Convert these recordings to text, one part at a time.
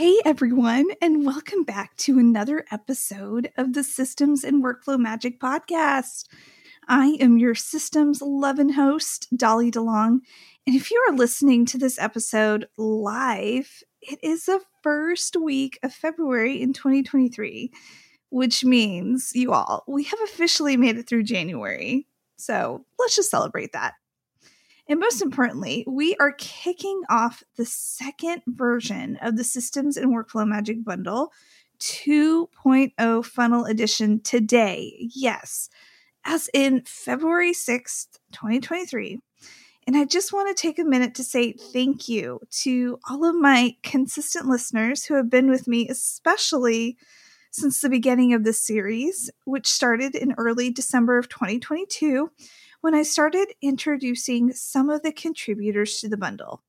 Hey everyone, and welcome back to another episode of the Systems and Workflow Magic podcast. I am your systems loving host, Dolly DeLong. And if you are listening to this episode live, it is the first week of February in 2023, which means you all, we have officially made it through January. So let's just celebrate that. And most importantly, we are kicking off the second version of the Systems and Workflow Magic Bundle 2.0 Funnel Edition today. Yes, as in February 6th, 2023. And I just want to take a minute to say thank you to all of my consistent listeners who have been with me, especially since the beginning of this series, which started in early December of 2022 when I started introducing some of the contributors to the bundle.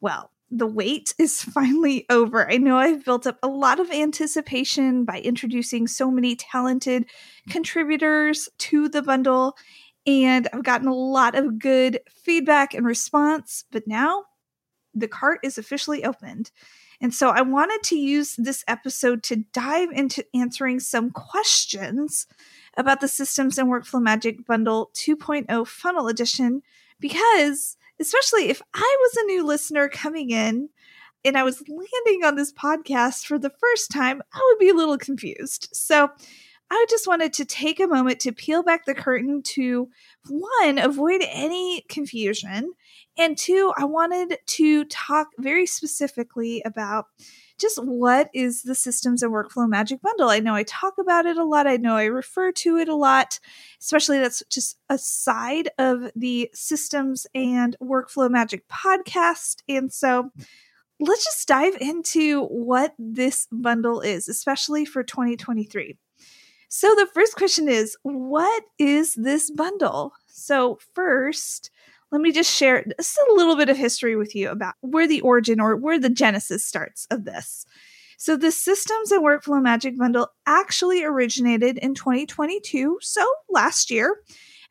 Well, the wait is finally over. I know I've built up a lot of anticipation by introducing so many talented contributors to the bundle, and I've gotten a lot of good feedback and response, but now the cart is officially opened. And so I wanted to use this episode to dive into answering some questions about the Systems and Workflow Magic Bundle 2.0 Funnel Edition because, especially if I was a new listener coming in and I was landing on this podcast for the first time, I would be a little confused. So, I just wanted to take a moment to peel back the curtain to one, avoid any confusion, and two, I wanted to talk very specifically about just what is the systems and workflow magic bundle? I know i talk about it a lot. I know i refer to it a lot especially that's just a side of the systems and workflow magic podcast. And so let's just dive into what this bundle is especially for 2023 so the first question is what is this bundle? So first let me just share just a little bit of history with you about where the origin or where the genesis starts of this. So, the Systems and Workflow Magic Bundle actually originated in 2022, so last year,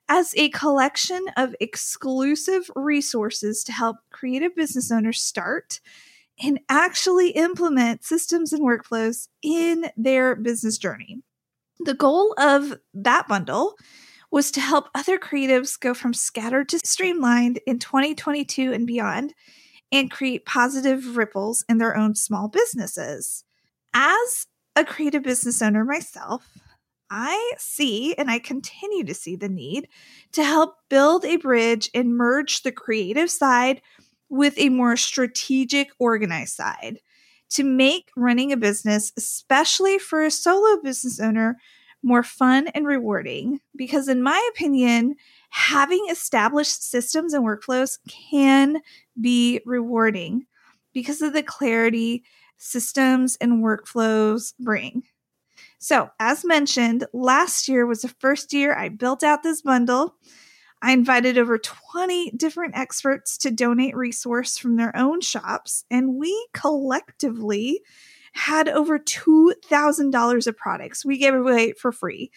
as a collection of exclusive resources to help creative business owners start and actually implement systems and workflows in their business journey. The goal of that bundle was to help other creatives go from scattered to streamlined in 2022 and beyond and create positive ripples in their own small businesses. As a creative business owner myself, I see and I continue to see the need to help build a bridge and merge the creative side with a more strategic, organized side to make running a business, especially for a solo business owner, more fun and rewarding because, in my opinion, having established systems and workflows can be rewarding because of the clarity systems and workflows bring. So, as mentioned, last year was the first year I built out this bundle. I invited over 20 different experts to donate resource from their own shops, and we collectively had over $2,000 of products we gave away for free.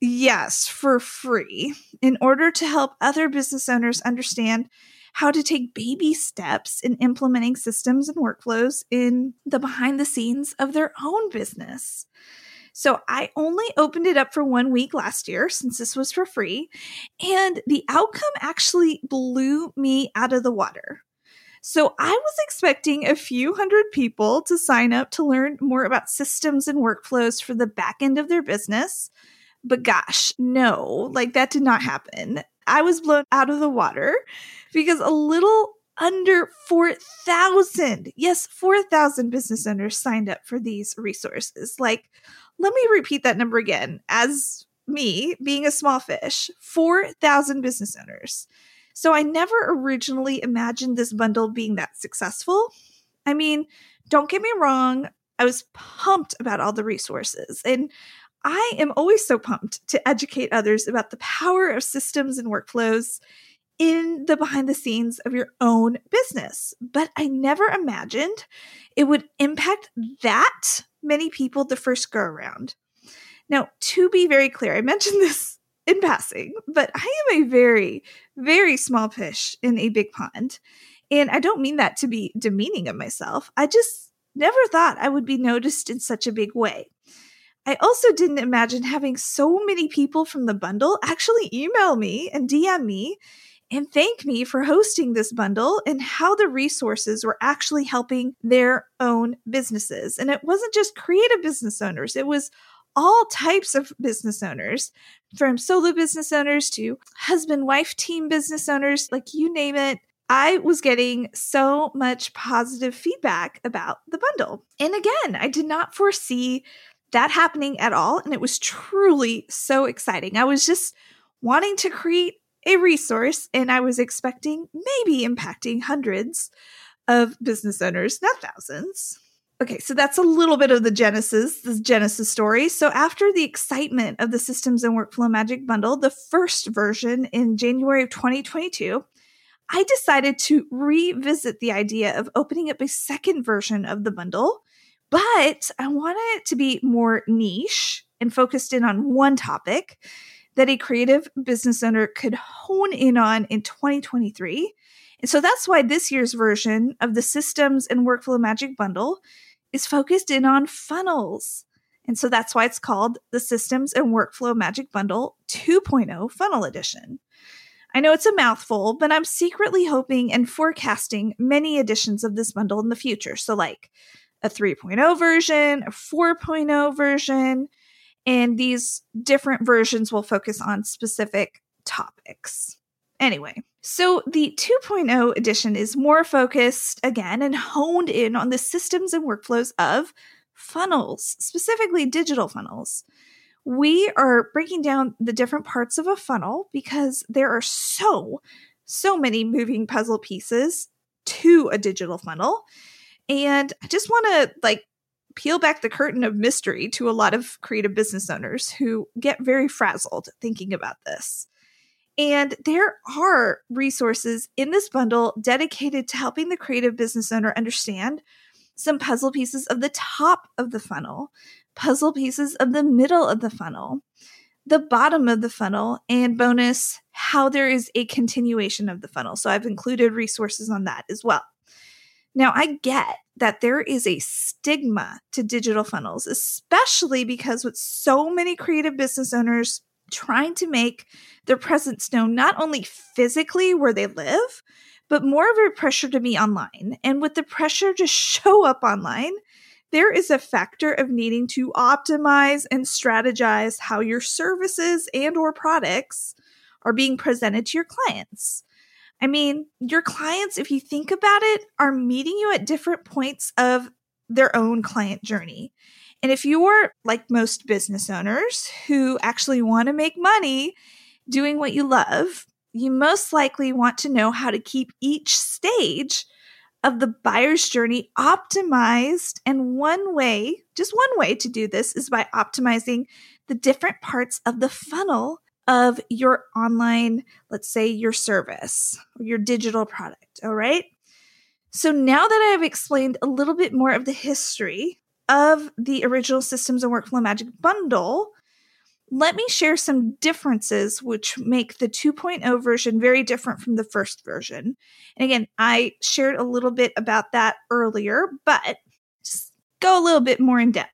Yes, for free, in order to help other business owners understand how to take baby steps in implementing systems and workflows in the behind the scenes of their own business. So I only opened it up for one week last year since this was for free, and the outcome actually blew me out of the water. So I was expecting a few hundred people to sign up to learn more about systems and workflows for the back end of their business. But gosh, no, like that did not happen. I was blown out of the water because a little under 4,000, yes, 4,000 business owners signed up for these resources. Like, let me repeat that number again. As me being a small fish, 4,000 business owners. So I never originally imagined this bundle being that successful. I mean, don't get me wrong, I was pumped about all the resources. And I am always so pumped to educate others about the power of systems and workflows in the behind the scenes of your own business. But I never imagined it would impact that many people the first go around. Now, to be very clear, I mentioned this in passing, but I am a very, very small fish in a big pond. And I don't mean that to be demeaning of myself. I just never thought I would be noticed in such a big way. I also didn't imagine having so many people from the bundle actually email me and DM me and thank me for hosting this bundle and how the resources were actually helping their own businesses. And it wasn't just creative business owners, it was all types of business owners, from solo business owners to husband wife team business owners, like you name it. I was getting so much positive feedback about the bundle. And again, I did not foresee that happening at all. And it was truly so exciting. I was just wanting to create a resource and I was expecting maybe impacting hundreds of business owners, not thousands. Okay, so that's a little bit of the genesis, the genesis story. So after the excitement of the Systems and Workflow Magic bundle, the first version in January of 2022, I decided to revisit the idea of opening up a second version of the bundle, but I wanted it to be more niche and focused in on one topic that a creative business owner could hone in on in 2023. And so that's why this year's version of the Systems and Workflow Magic bundle is focused in on funnels. And so that's why it's called the Systems and Workflow Magic Bundle 2.0 Funnel Edition. I know it's a mouthful, but I'm secretly hoping and forecasting many editions of this bundle in the future. So, like a 3.0 version, a 4.0 version, and these different versions will focus on specific topics. Anyway, so the 2.0 edition is more focused again and honed in on the systems and workflows of funnels, specifically digital funnels. We are breaking down the different parts of a funnel because there are so, so many moving puzzle pieces to a digital funnel. And I just want to like peel back the curtain of mystery to a lot of creative business owners who get very frazzled thinking about this. And there are resources in this bundle dedicated to helping the creative business owner understand some puzzle pieces of the top of the funnel, puzzle pieces of the middle of the funnel, the bottom of the funnel, and bonus, how there is a continuation of the funnel. So I've included resources on that as well. Now, I get that there is a stigma to digital funnels, especially because with so many creative business owners trying to make their presence known not only physically where they live, but more of a pressure to be online. And with the pressure to show up online, there is a factor of needing to optimize and strategize how your services and or products are being presented to your clients. I mean, your clients, if you think about it, are meeting you at different points of their own client journey. And if you're like most business owners who actually want to make money doing what you love, you most likely want to know how to keep each stage of the buyer's journey optimized. And one way, just one way to do this is by optimizing the different parts of the funnel of your online, let's say your service or your digital product. All right. So now that I have explained a little bit more of the history of the original Systems and Workflow Magic bundle, let me share some differences which make the 2.0 version very different from the first version. And again, I shared a little bit about that earlier, but just go a little bit more in depth.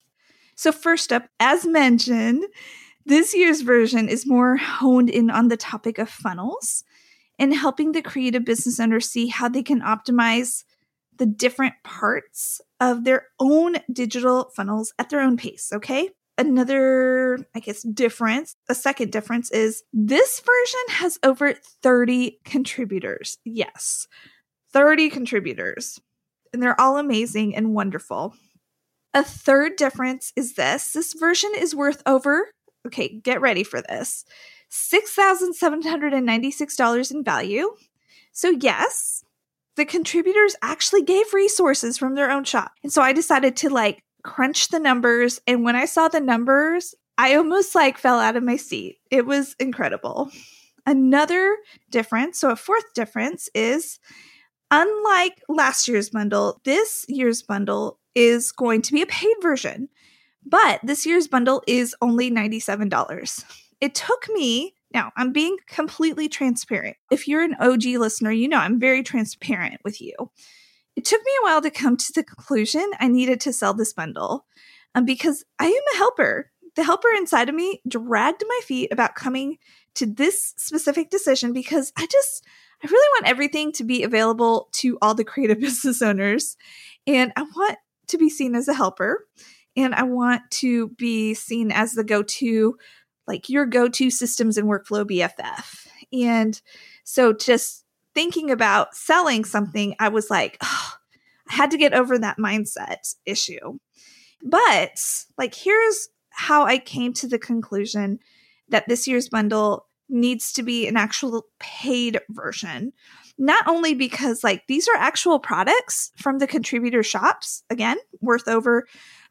So, first up, as mentioned, this year's version is more honed in on the topic of funnels and helping the creative business owner see how they can optimize the different parts of their own digital funnels at their own pace. Okay. Another, I guess, difference, a second difference is this version has over 30 contributors. Yes, 30 contributors. And they're all amazing and wonderful. A third difference is this this version is worth over, okay, get ready for this $6,796 in value. So, yes, the contributors actually gave resources from their own shop. And so I decided to like crunch the numbers. And when I saw the numbers, I almost like fell out of my seat. It was incredible. Another difference, so a fourth difference is unlike last year's bundle, this year's bundle is going to be a paid version. But this year's bundle is only $97. It took me now, I'm being completely transparent. If you're an OG listener, you know I'm very transparent with you. It took me a while to come to the conclusion I needed to sell this bundle um, because I am a helper. The helper inside of me dragged my feet about coming to this specific decision because I just, I really want everything to be available to all the creative business owners. And I want to be seen as a helper and I want to be seen as the go to like your go to systems and workflow BFF. And so just thinking about selling something, I was like, oh, I had to get over that mindset issue. But like, here's how I came to the conclusion that this year's bundle needs to be an actual paid version. Not only because, like, these are actual products from the contributor shops, again, worth over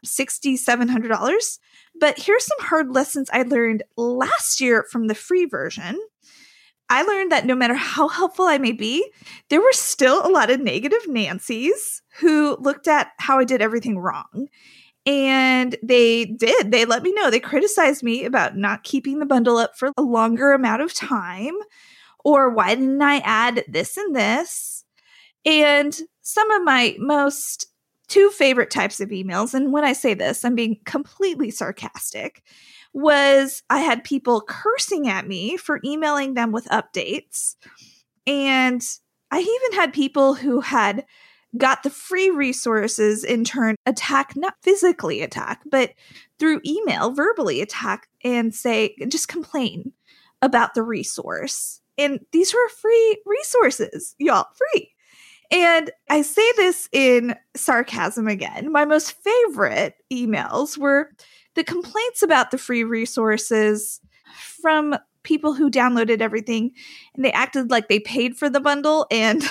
$6,700, but here's some hard lessons I learned last year from the free version. I learned that no matter how helpful I may be, there were still a lot of negative Nancy's who looked at how I did everything wrong. And they did. They let me know. They criticized me about not keeping the bundle up for a longer amount of time, or why didn't I add this and this? And some of my most two favorite types of emails, and when I say this, I'm being completely sarcastic, was I had people cursing at me for emailing them with updates. And I even had people who had got the free resources in turn attack, not physically attack, but through email, verbally attack and say, just complain about the resource. And these were free resources, y'all, free. And I say this in sarcasm again. My most favorite emails were the complaints about the free resources from people who downloaded everything and they acted like they paid for the bundle and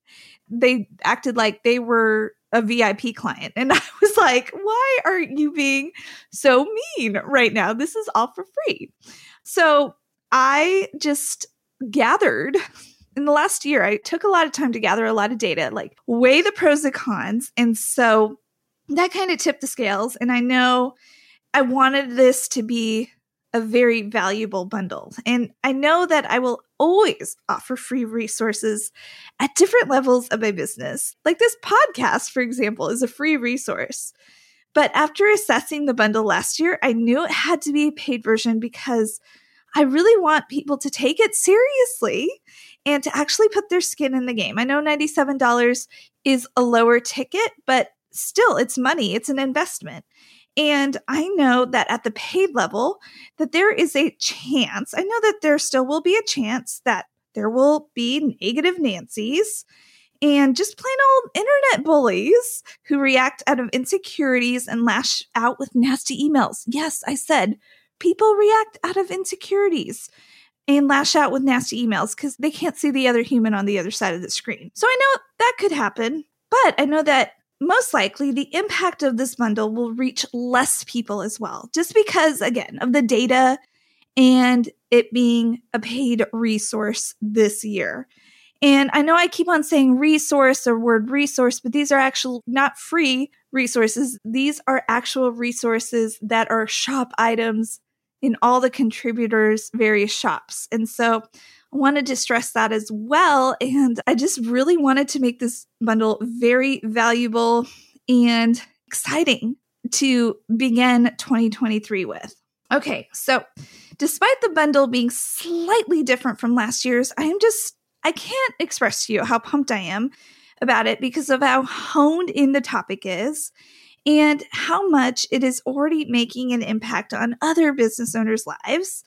they acted like they were a VIP client. And I was like, why are you being so mean right now? This is all for free. So I just gathered in the last year, I took a lot of time to gather a lot of data, like weigh the pros and cons. And so that kind of tipped the scales. And I know I wanted this to be a very valuable bundle. And I know that I will always offer free resources at different levels of my business. Like this podcast, for example, is a free resource. But after assessing the bundle last year, I knew it had to be a paid version because I really want people to take it seriously and to actually put their skin in the game. I know $97 is a lower ticket, but still it's money, it's an investment. And I know that at the paid level that there is a chance. I know that there still will be a chance that there will be negative Nancy's and just plain old internet bullies who react out of insecurities and lash out with nasty emails. Yes, I said people react out of insecurities and lash out with nasty emails because they can't see the other human on the other side of the screen. So I know that could happen, but I know that most likely the impact of this bundle will reach less people as well, just because, again, of the data and it being a paid resource this year. And I know I keep on saying resource or word resource, but these are actually not free resources. These are actual resources that are shop items in all the contributors' various shops. And so I wanted to stress that as well. And I just really wanted to make this bundle very valuable and exciting to begin 2023 with. Okay, so despite the bundle being slightly different from last year's, I am just, I can't express to you how pumped I am about it because of how honed in the topic is and how much it is already making an impact on other business owners' lives.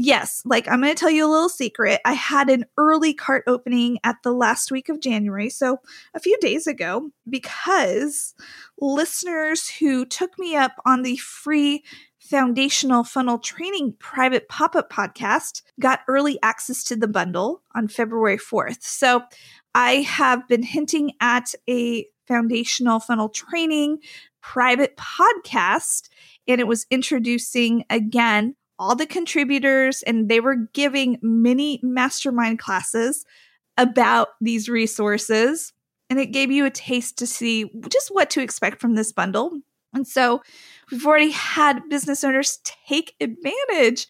Yes, like I'm going to tell you a little secret. I had an early cart opening at the last week of January, so a few days ago, because listeners who took me up on the free foundational funnel training private pop up podcast got early access to the bundle on February 4th. So I have been hinting at a foundational funnel training private podcast. And it was introducing again all the contributors, and they were giving mini mastermind classes about these resources. And it gave you a taste to see just what to expect from this bundle. And so we've already had business owners take advantage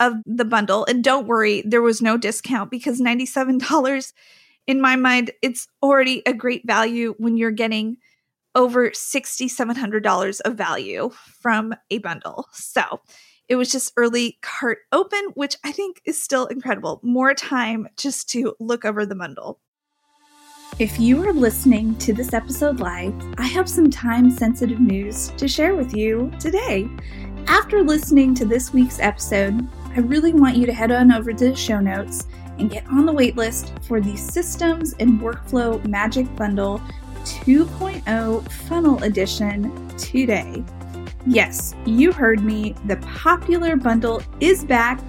of the bundle. And don't worry, there was no discount because $97 in my mind, it's already a great value when you're getting over $6,700 of value from a bundle. So it was just early cart open, which I think is still incredible. More time just to look over the bundle. If you are listening to this episode live, I have some time sensitive news to share with you today. After listening to this week's episode, I really want you to head on over to the show notes and get on the waitlist for the Systems and Workflow Magic Bundle 2.0 Funnel Edition today. Yes, you heard me. The popular bundle is back,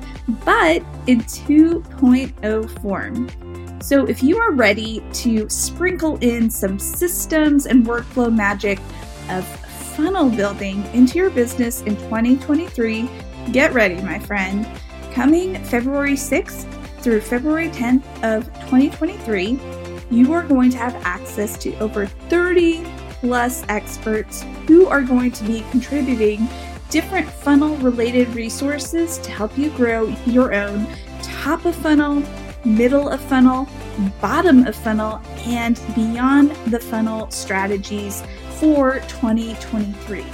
but in 2.0 form. So, if you are ready to sprinkle in some systems and workflow magic of funnel building into your business in 2023, get ready, my friend. Coming February 6th through February 10th of 2023, you are going to have access to over 30 plus experts who are going to be contributing different funnel related resources to help you grow your own top of funnel, middle of funnel, bottom of funnel, and beyond the funnel strategies for 2023.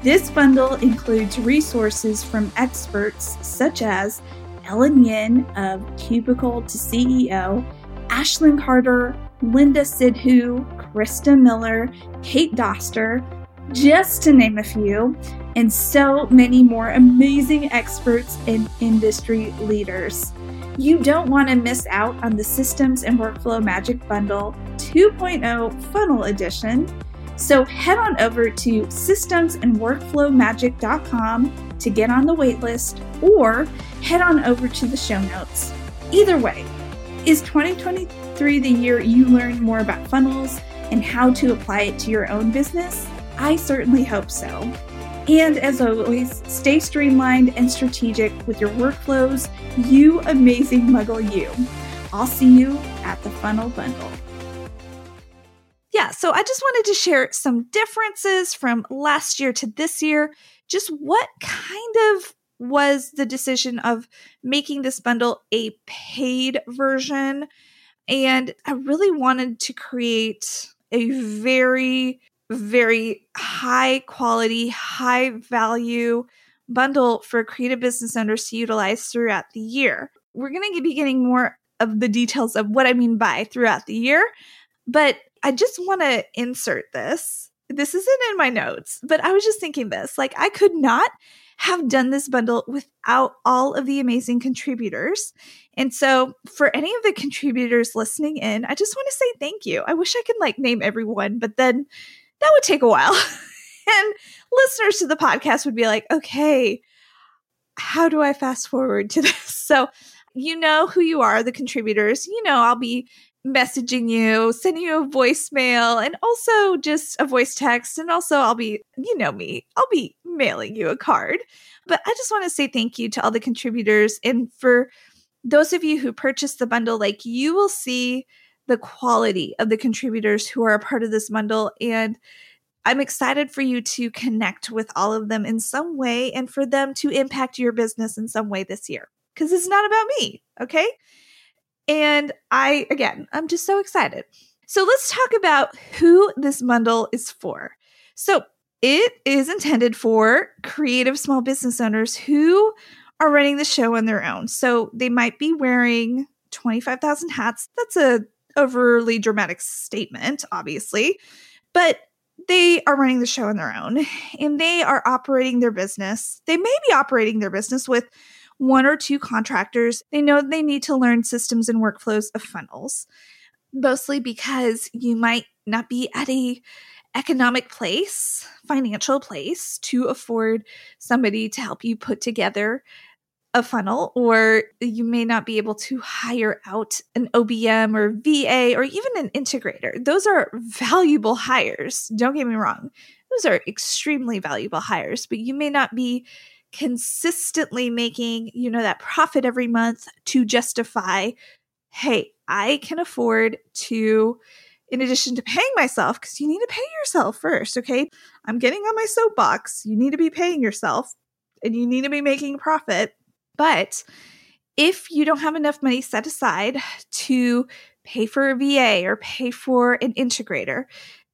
This bundle includes resources from experts such as Ellen Yin of Cubicle to CEO, Ashlyn Carter, Linda Sidhu, Krista Miller, Kate Doster, just to name a few, and so many more amazing experts and industry leaders. You don't want to miss out on the Systems and Workflow Magic Bundle 2.0 Funnel Edition. So head on over to systemsandworkflowmagic.com to get on the waitlist or head on over to the show notes. Either way, is 2023 the year you learn more about funnels and how to apply it to your own business? I certainly hope so. And as always, stay streamlined and strategic with your workflows, you amazing muggle you. I'll see you at the Funnel Bundle. Yeah, so I just wanted to share some differences from last year to this year. Just what kind of was the decision of making this bundle a paid version. And I really wanted to create a very, very high quality, high value bundle for creative business owners to utilize throughout the year. We're going to be getting more of the details of what I mean by throughout the year, but I just want to insert this. This isn't in my notes, but I was just thinking this like, I could not have done this bundle without all of the amazing contributors. And so, for any of the contributors listening in, I just want to say thank you. I wish I could like name everyone, but then that would take a while. and listeners to the podcast would be like, okay, how do I fast forward to this? So, you know who you are, the contributors. You know, I'll be messaging you, sending you a voicemail, and also just a voice text. And also, I'll be, you know me, I'll be mailing you a card. But I just want to say thank you to all the contributors. And for those of you who purchased the bundle, like you will see the quality of the contributors who are a part of this bundle. And I'm excited for you to connect with all of them in some way and for them to impact your business in some way this year. Because it's not about me, okay? And I, again, I'm just so excited. So let's talk about who this bundle is for. So it is intended for creative small business owners who are running the show on their own. So they might be wearing 25,000 hats. That's a overly dramatic statement, obviously, but they are running the show on their own and they are operating their business. They may be operating their business with one or two contractors. They know they need to learn systems and workflows of funnels, mostly because you might not be at a economic place, financial place to afford somebody to help you put together a funnel, or you may not be able to hire out an OBM or VA or even an integrator. Those are valuable hires. Don't get me wrong. Those are extremely valuable hires, but you may not be consistently making, you know, that profit every month to justify, hey, I can afford to in addition to paying myself, because you need to pay yourself first, okay? I'm getting on my soapbox. You need to be paying yourself and you need to be making a profit. But if you don't have enough money set aside to pay for a VA or pay for an integrator,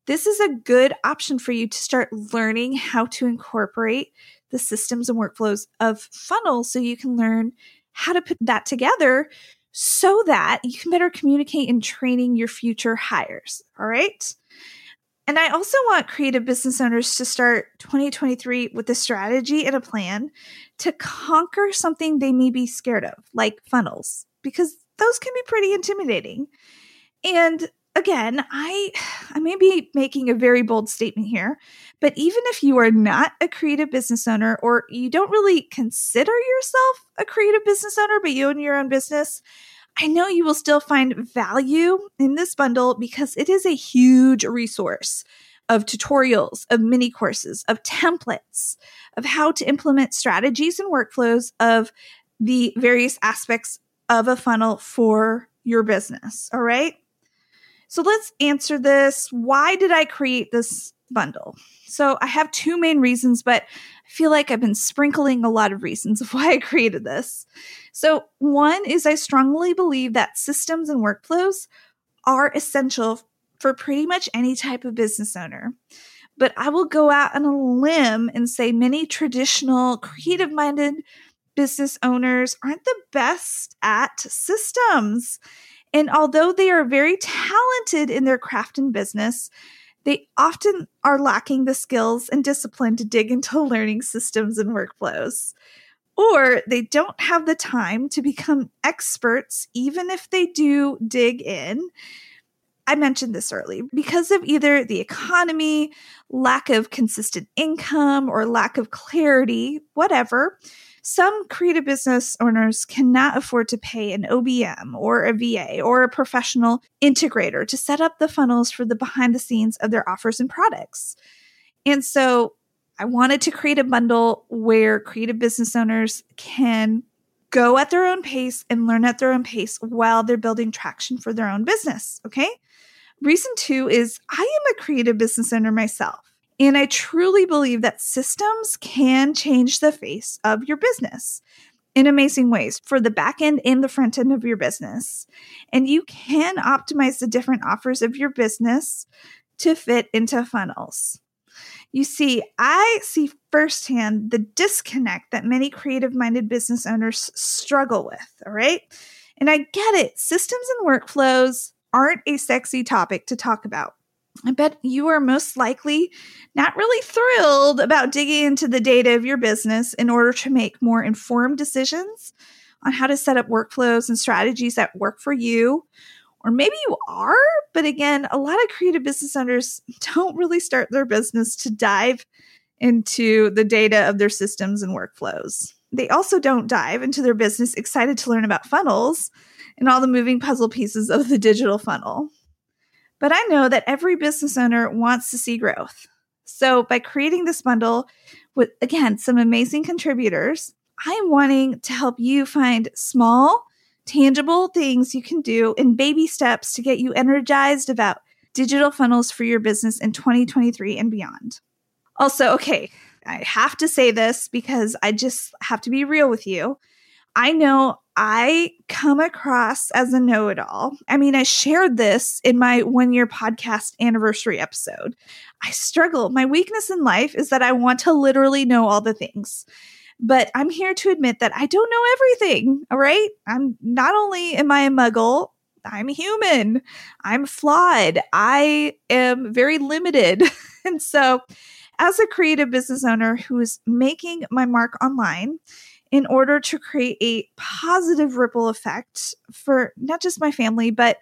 this is a good option for you to start learning how to incorporate the systems and workflows of funnels so you can learn how to put that together so that you can better communicate in training your future hires. All right. And I also want creative business owners to start 2023 with a strategy and a plan to conquer something they may be scared of, like funnels, because those can be pretty intimidating. And again, I I may be making a very bold statement here, but even if you are not a creative business owner or you don't really consider yourself a creative business owner, but you own your own business, I know you will still find value in this bundle because it is a huge resource of tutorials, of mini courses, of templates, of how to implement strategies and workflows of the various aspects of a funnel for your business. All right. So let's answer this. Why did I create this bundle? So I have two main reasons, but I feel like I've been sprinkling a lot of reasons of why I created this. So, one is I strongly believe that systems and workflows are essential for pretty much any type of business owner. But I will go out on a limb and say many traditional creative minded business owners aren't the best at systems. And although they are very talented in their craft and business, they often are lacking the skills and discipline to dig into learning systems and workflows. Or they don't have the time to become experts, even if they do dig in. I mentioned this early because of either the economy, lack of consistent income, or lack of clarity, whatever. Some creative business owners cannot afford to pay an OBM or a VA or a professional integrator to set up the funnels for the behind the scenes of their offers and products. And so I wanted to create a bundle where creative business owners can go at their own pace and learn at their own pace while they're building traction for their own business. Okay. Reason two is I am a creative business owner myself. And I truly believe that systems can change the face of your business in amazing ways for the back end and the front end of your business. And you can optimize the different offers of your business to fit into funnels. You see, I see firsthand the disconnect that many creative minded business owners struggle with. All right. And I get it. Systems and workflows aren't a sexy topic to talk about. I bet you are most likely not really thrilled about digging into the data of your business in order to make more informed decisions on how to set up workflows and strategies that work for you. Or maybe you are, but again, a lot of creative business owners don't really start their business to dive into the data of their systems and workflows. They also don't dive into their business excited to learn about funnels and all the moving puzzle pieces of the digital funnel. But I know that every business owner wants to see growth. So by creating this bundle with, again, some amazing contributors, I'm wanting to help you find small, tangible things you can do in baby steps to get you energized about digital funnels for your business in 2023 and beyond. Also, okay, I have to say this because I just have to be real with you. I know I come across as a know it all. I mean, I shared this in my one year podcast anniversary episode. I struggle. My weakness in life is that I want to literally know all the things. But I'm here to admit that I don't know everything. All right. I'm not only am I a muggle, I'm human. I'm flawed. I am very limited. and so, as a creative business owner who is making my mark online, in order to create a positive ripple effect for not just my family, but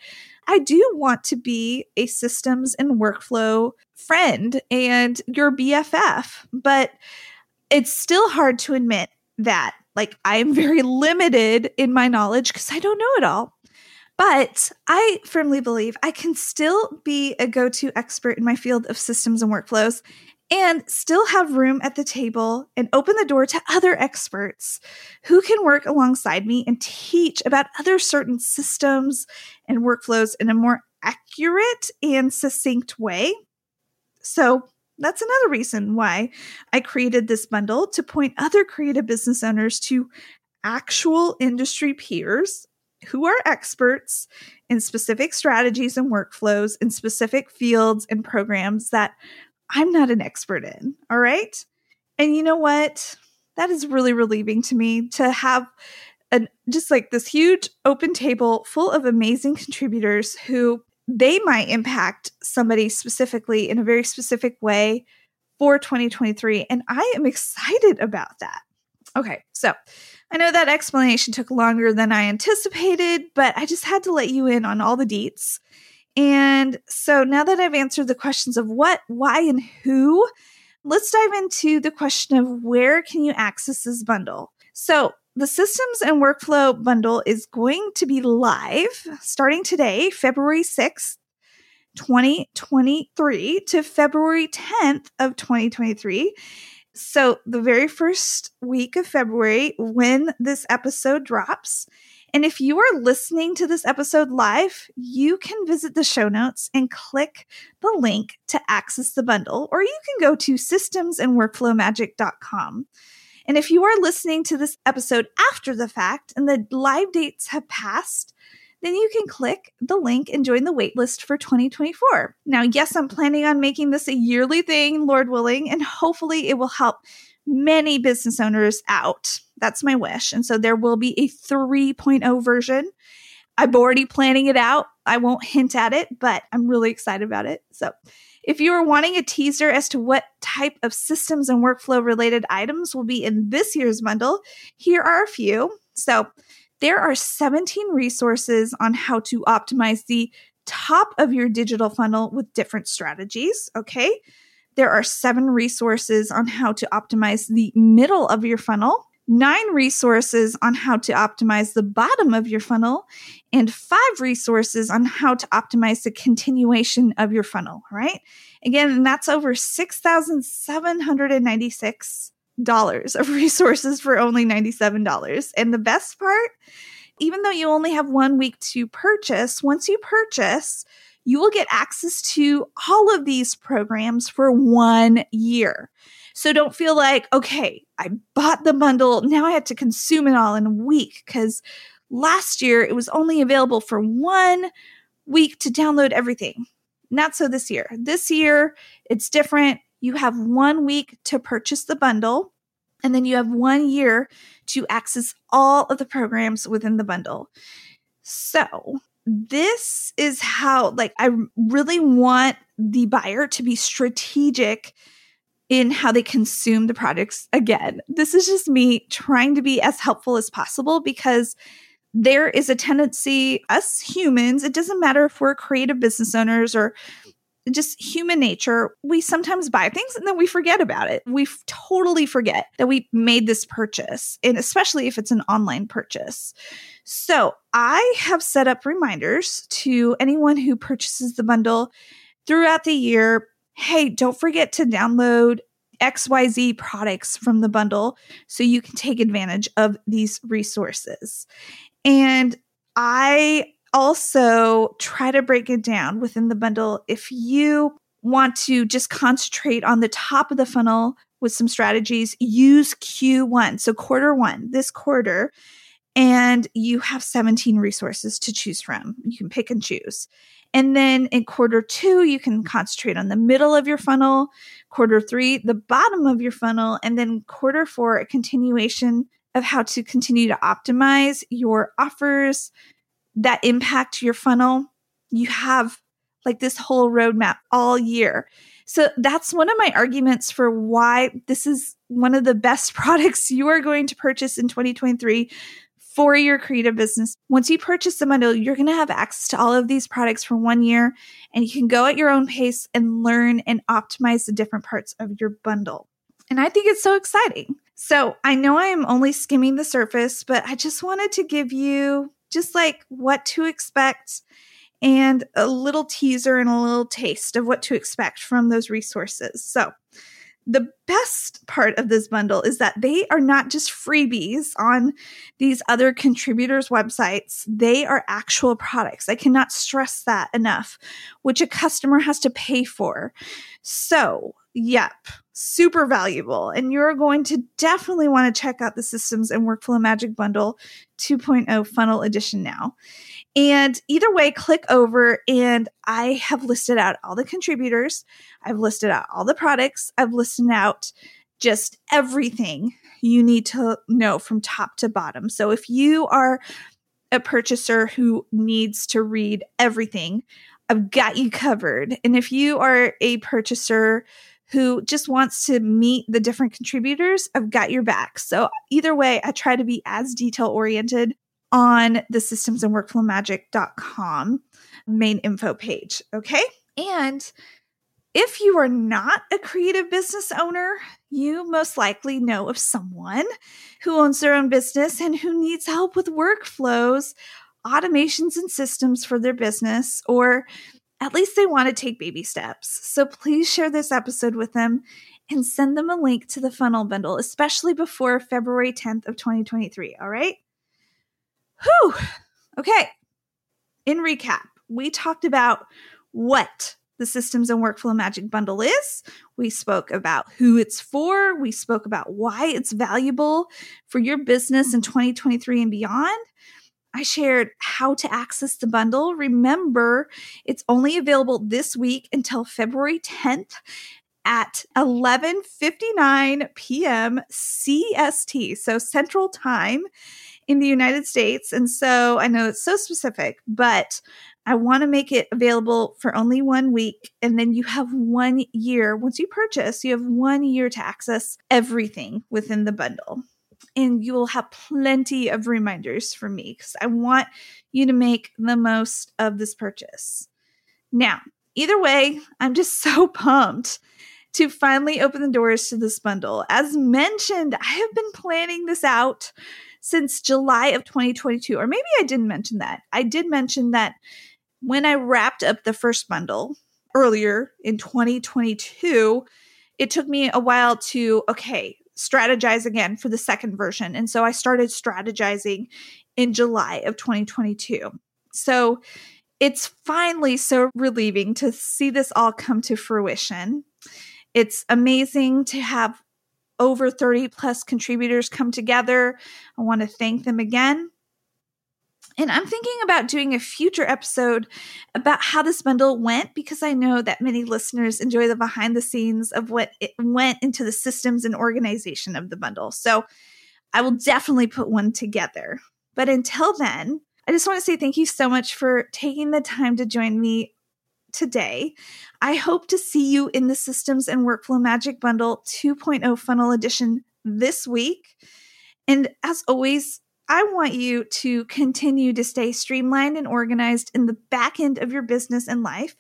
I do want to be a systems and workflow friend and your BFF. But it's still hard to admit that Like I am very limited in my knowledge because I don't know it all. But I firmly believe I can still be a go to expert in my field of systems and workflows and still have room at the table and open the door to other experts who can work alongside me and teach about other certain systems and workflows in a more accurate and succinct way. So, that's another reason why I created this bundle to point other creative business owners to actual industry peers who are experts in specific strategies and workflows in specific fields and programs that I'm not an expert in. All right. And you know what? That is really relieving to me to have a, just like this huge open table full of amazing contributors who they might impact somebody specifically in a very specific way for 2023. And I am excited about that. Okay, so I know that explanation took longer than I anticipated, but I just had to let you in on all the deets. And so now that I've answered the questions of what, why, and who, let's dive into the question of where can you access this bundle? So the systems and workflow bundle is going to be live starting today, February 6th, 2023 to February 10th of 2023. So the very first week of February when this episode drops, and if you are listening to this episode live, you can visit the show notes and click the link to access the bundle, or you can go to systemsandworkflowmagic.com. And if you are listening to this episode after the fact and the live dates have passed, then you can click the link and join the waitlist for 2024. Now, yes, I'm planning on making this a yearly thing, Lord willing, and hopefully it will help many business owners out. That's my wish. And so there will be a 3.0 version. I'm already planning it out. I won't hint at it, but I'm really excited about it. So, if you are wanting a teaser as to what type of systems and workflow related items will be in this year's bundle, here are a few. So, there are 17 resources on how to optimize the top of your digital funnel with different strategies. Okay. There are seven resources on how to optimize the middle of your funnel, nine resources on how to optimize the bottom of your funnel, and five resources on how to optimize the continuation of your funnel, right? Again, that's over 6,796 dollars of resources for only $97. And the best part, even though you only have one week to purchase, once you purchase, you will get access to all of these programs for one year. So don't feel like, okay, I bought the bundle. Now I have to consume it all in a week because last year it was only available for one week to download everything. Not so this year. This year it's different. You have one week to purchase the bundle, and then you have one year to access all of the programs within the bundle. So this is how like I really want the buyer to be strategic in how they consume the products again. This is just me trying to be as helpful as possible because there is a tendency us humans, it doesn't matter if we're creative business owners or just human nature, we sometimes buy things and then we forget about it. We totally forget that we made this purchase, and especially if it's an online purchase. So I have set up reminders to anyone who purchases the bundle throughout the year. Hey, don't forget to download XYZ products from the bundle so you can take advantage of these resources. And I also try to break it down within the bundle. If you want to just concentrate on the top of the funnel with some strategies, use Q1. So, quarter one, this quarter, and you have 17 resources to choose from. You can pick and choose. And then in quarter two, you can concentrate on the middle of your funnel, quarter three, the bottom of your funnel, and then quarter four, a continuation of how to continue to optimize your offers, that impact your funnel, you have like this whole roadmap all year. So that's one of my arguments for why this is one of the best products you are going to purchase in 2023 for your creative business. Once you purchase the bundle, you're going to have access to all of these products for one year and you can go at your own pace and learn and optimize the different parts of your bundle. And I think it's so exciting. So I know I am only skimming the surface, but I just wanted to give you just like what to expect and a little teaser and a little taste of what to expect from those resources. So, the best part of this bundle is that they are not just freebies on these other contributors' websites, they are actual products. I cannot stress that enough, which a customer has to pay for. So, yep, super valuable. And you're going to definitely want to check out the Systems and Workflow Magic Bundle 2.0 Funnel Edition now. And either way, click over and I have listed out all the contributors. I've listed out all the products. I've listed out just everything you need to know from top to bottom. So if you are a purchaser who needs to read everything, I've got you covered. And if you are a purchaser who just wants to meet the different contributors, I've got your back. So either way, I try to be as detail oriented on the systems and workflow magic.com main info page. Okay. And if you are not a creative business owner, you most likely know of someone who owns their own business and who needs help with workflows, automations, and systems for their business, or at least they want to take baby steps. So please share this episode with them and send them a link to the funnel bundle, especially before February 10th of 2023. All right. Whew. Okay. In recap, we talked about what the Systems and Workflow Magic Bundle is. We spoke about who it's for. We spoke about why it's valuable for your business in 2023 and beyond. I shared how to access the bundle. Remember, it's only available this week until February 10th at 11:59 p.m. CST, so Central Time in the United States. And so I know it's so specific, but I want to make it available for only one week. And then you have one year. Once you purchase, you have one year to access everything within the bundle. And you will have plenty of reminders from me because I want you to make the most of this purchase. Now, either way, I'm just so pumped to finally open the doors to this bundle. As mentioned, I have been planning this out since July of 2022. Or maybe I didn't mention that. I did mention that when I wrapped up the first bundle earlier in 2022, it took me a while to, okay, strategize again for the second version. And so I started strategizing in July of 2022. So it's finally so relieving to see this all come to fruition. It's amazing to have over 30 plus contributors come together. I want to thank them again. And I'm thinking about doing a future episode about how this bundle went because I know that many listeners enjoy the behind the scenes of what it went into the systems and organization of the bundle. So I will definitely put one together. But until then, I just want to say thank you so much for taking the time to join me today. I hope to see you in the Systems and Workflow Magic Bundle 2.0 Funnel Edition this week. And as always, I want you to continue to stay streamlined and organized in the back end of your business and life.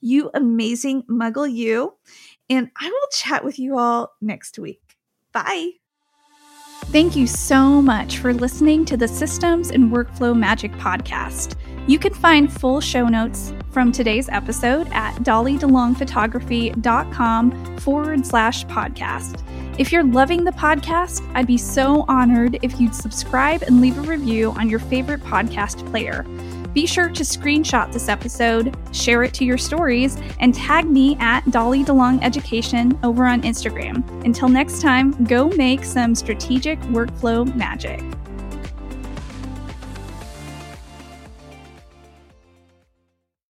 You amazing muggle, you. And I will chat with you all next week. Bye. Thank you so much for listening to the Systems and Workflow Magic podcast. You can find full show notes from today's episode at dollydelongphotography.com forward slash podcast. If you're loving the podcast, I'd be so honored if you'd subscribe and leave a review on your favorite podcast player. Be sure to screenshot this episode, share it to your stories, and tag me at Dolly DeLong Education over on Instagram. Until next time, go make some strategic workflow magic.